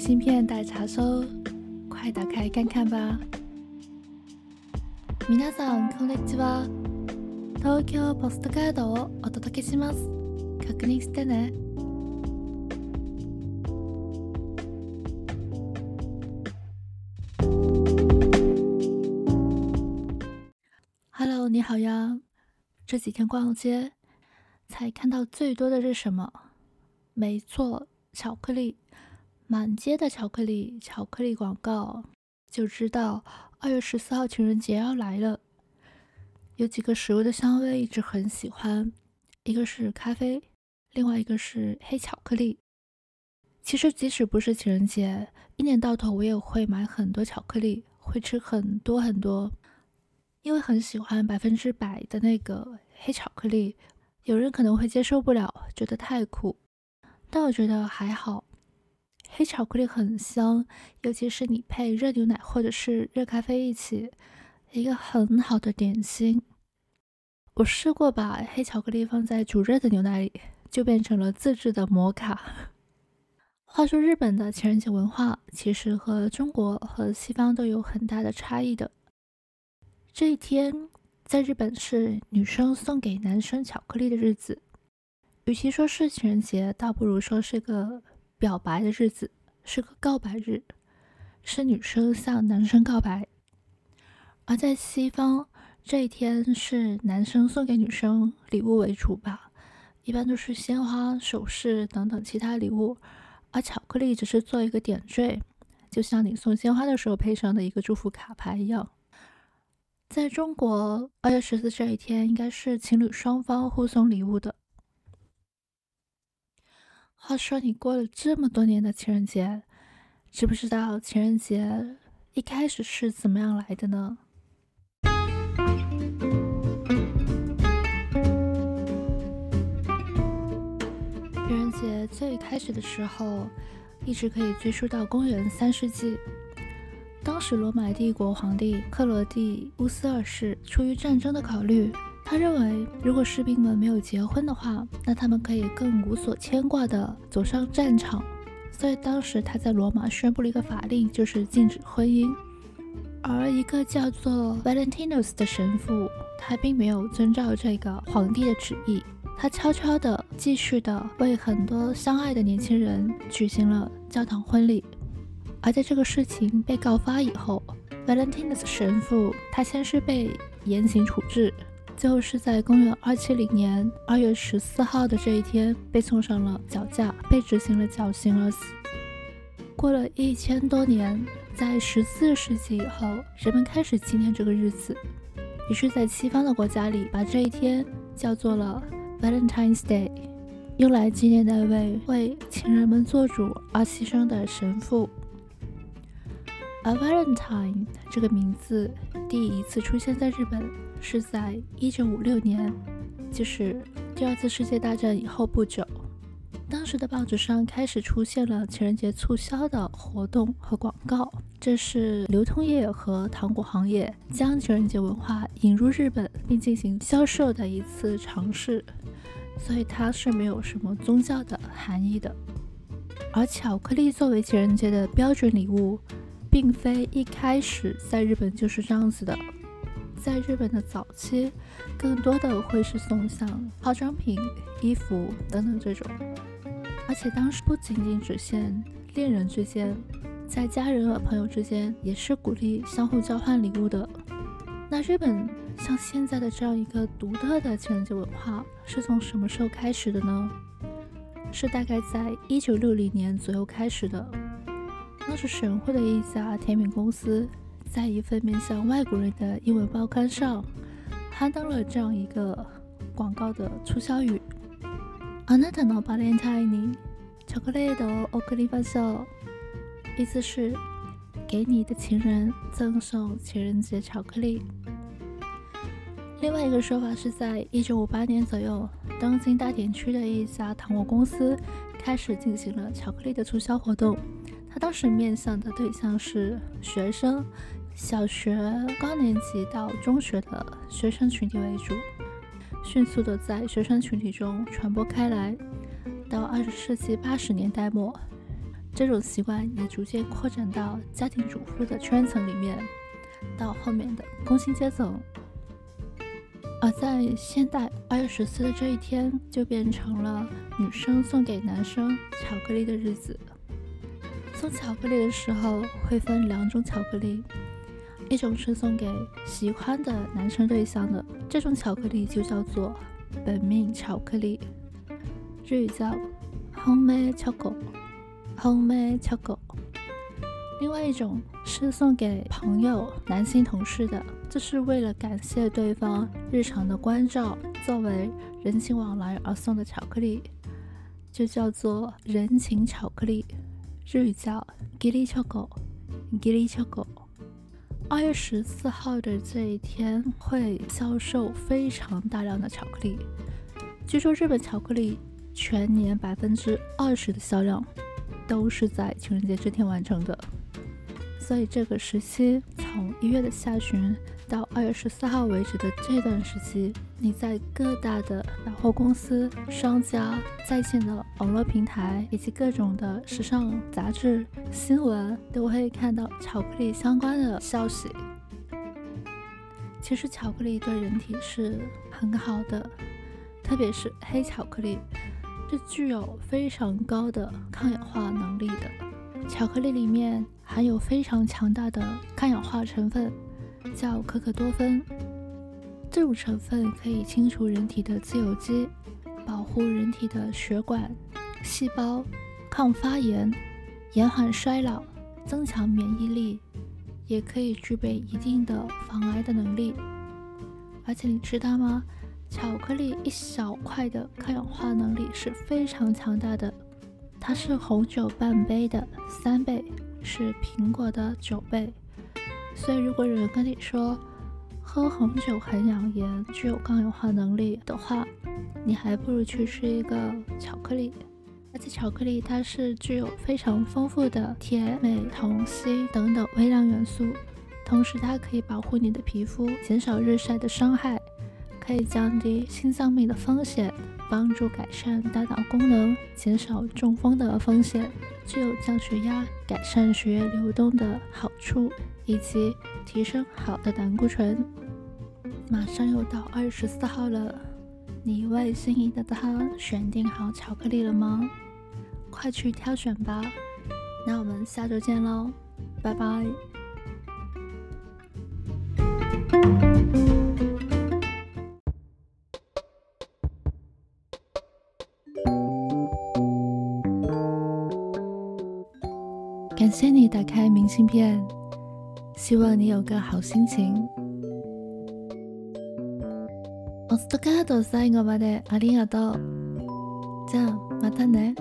芯片待查收，快打开看看吧。皆さんこんにちは。東京ポストカードをお届けします。確認してね。Hello，你好呀。这几天逛街，才看到最多的是什么？没错，巧克力， 满街的巧克力，巧克力广告，就知道二月十四号情人节要来了。有几个食物的香味一直很喜欢，一个是咖啡，另外一个是黑巧克力。其实即使不是情人节，一年到头我也会买很多巧克力，会吃很多很多。因为很喜欢百分之百的那个黑巧克力，有人可能会接受不了，觉得太苦，但我觉得还好。黑巧克力很香，尤其是你配热牛奶或者是热咖啡一起，一个很好的点心。我试过把黑巧克力放在煮热的牛奶里，就变成了自制的摩卡。话说，日本的情人节文化其实和中国和西方都有很大的差异的。这一天在日本是女生送给男生巧克力的日子，与其说是情人节，倒不如说是个表白的日子，是个告白日，是女生向男生告白。而在西方，这一天是男生送给女生礼物为主吧，一般都是鲜花、首饰等等其他礼物，而巧克力只是做一个点缀，就像你送鲜花的时候配上的一个祝福卡牌一样。在中国，二月十四这一天应该是情侣双方互送礼物的。话说，你过了这么多年的情人节，知不知道情人节一开始是怎么样来的呢？情人节最开始的时候，一直可以追溯到公元三世纪。当时罗马帝国皇帝克罗地乌斯二世出于战争的考虑，他认为如果士兵们没有结婚的话，那他们可以更无所牵挂地走上战场。所以当时他在罗马宣布了一个法令，就是禁止婚姻。而一个叫做 Valentinus 的神父，他并没有遵照这个皇帝的旨意，他悄悄地继续地为很多相爱的年轻人举行了教堂婚礼。而在这个事情被告发以后，Valentinus 神父他先是被严刑处置，最后是在公元二七零年二月十四号的这一天被送上了绞架，被执行了绞刑而死。过了一千多年，在十四世纪以后，人们开始纪念这个日子，于是，在西方的国家里，把这一天叫做了 Valentine's Day，用来纪念那位为情人们做主而牺牲的神父。而 Valentine 这个名字第一次出现在日本是在1956年，就是第二次世界大战以后不久。当时的报纸上开始出现了情人节促销的活动和广告，这是流通业和糖果行业将情人节文化引入日本并进行销售的一次尝试，所以它是没有什么宗教的含义的。而巧克力作为情人节的标准礼物。并非一开始在日本就是这样子的，在日本的早期，更多的会是送像化妆品、衣服等等这种，而且当时不仅仅只限恋人之间，在家人和朋友之间也是鼓励相互交换礼物的。那日本像现在的这样一个独特的情人节文化是从什么时候开始的呢？是大概在一九六零年左右开始的。那是神户的一家甜品公司，在一份面向外国人的英文报刊上刊登了这样一个广告的促销语：“あなたのバレンタインにチョコレートを贈りましょう。”意思是给你的情人赠送情人节巧克力。另外一个说法是在一九五八年左右，东京大田区的一家糖果公司开始进行了巧克力的促销活动。他当时面向的对象是学生， 小学高年级到中学的学生群体为主，迅速的在学生群体中传播开来。到二十世纪八十年代末，这种习惯也逐渐扩展到家庭主妇的圈层里面，到后面的工薪阶层。而在现代，二月十四的这一天就变成了女生送给男生巧克力的日子。送巧克力的时候会分两种巧克力，一种是送给喜欢的男生对象的，这种巧克力就叫做本命巧克力，日语叫 homemade chocolate”，home chocolate。另外一种是送给朋友、男性同事的，这是为了感谢对方日常的关照，作为人情往来而送的巧克力，就叫做人情巧克力。日语叫 “giri choco”，“giri chocolate。二月十四号的这一天会销售非常大量的巧克力，据说日本巧克力全年百分之二十的销量都是在情人节这天完成的。所以这个时期，从一月的下旬到二月十四号为止的这段时期，你在各大的百货公司、商家、在线的网络平台以及各种的时尚杂志、新闻，都会看到巧克力相关的消息。其实巧克力对人体是很好的，特别是黑巧克力，是具有非常高的抗氧化能力的。巧克力里面含有非常强大的抗氧化成分，叫可可多酚。这种成分可以清除人体的自由基，保护人体的血管、细胞，抗发炎，延缓衰老，增强免疫力，也可以具备一定的防癌的能力。而且你知道吗？巧克力一小块的抗氧化能力是非常强大的。它是红酒半杯的三倍，是苹果的九倍。所以，如果有人跟你说喝红酒很养颜、具有抗氧化能力的话，你还不如去吃一个巧克力。而且，巧克力它是具有非常丰富的铁、镁、铜、锌等等微量元素，同时它可以保护你的皮肤，减少日晒的伤害，可以降低心脏病的风险。帮助改善大脑功能，减少中风的风险，具有降血压、改善血液流动的好处，以及提升好的胆固醇。马上又到二十四号了，你为心仪的他选定好巧克力了吗？快去挑选吧！那我们下周见喽，拜拜。感谢你打开明信片，希望你有个好心情。お疲れ様でありがとう。じゃあまたね。